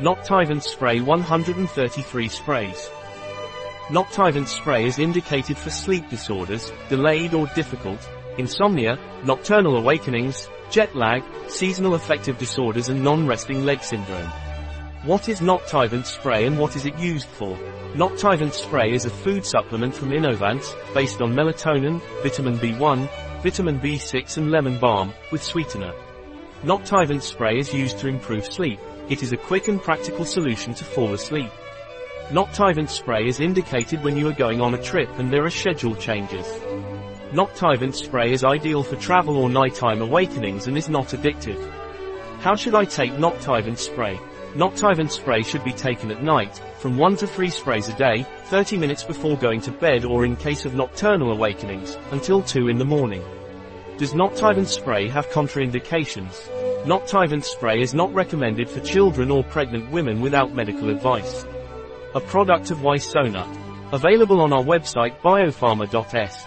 Noctivance Spray 133 sprays. Noctivance spray is indicated for sleep disorders, delayed or difficult, insomnia, nocturnal awakenings, jet lag, seasonal affective disorders and non-resting leg syndrome. What is Noctivance spray and what is it used for? Noctivance spray is a food supplement from Innovance, based on melatonin, vitamin B1, vitamin B6 and lemon balm, with sweetener. Noctivance spray is used to improve sleep. It is a quick and practical solution to fall asleep. Noctivance spray is indicated when you are going on a trip and there are schedule changes. Noctivance spray is ideal for travel or nighttime awakenings and is not addictive. How should I take Noctivance spray? Noctivance spray should be taken at night, from 1 to 3 sprays a day, 30 minutes before going to bed or in case of nocturnal awakenings, until 2 in the morning. Does Noctivance spray have contraindications? Noctivance spray is not recommended for children or pregnant women without medical advice. A product of Ysonut. Available on our website biopharma.s.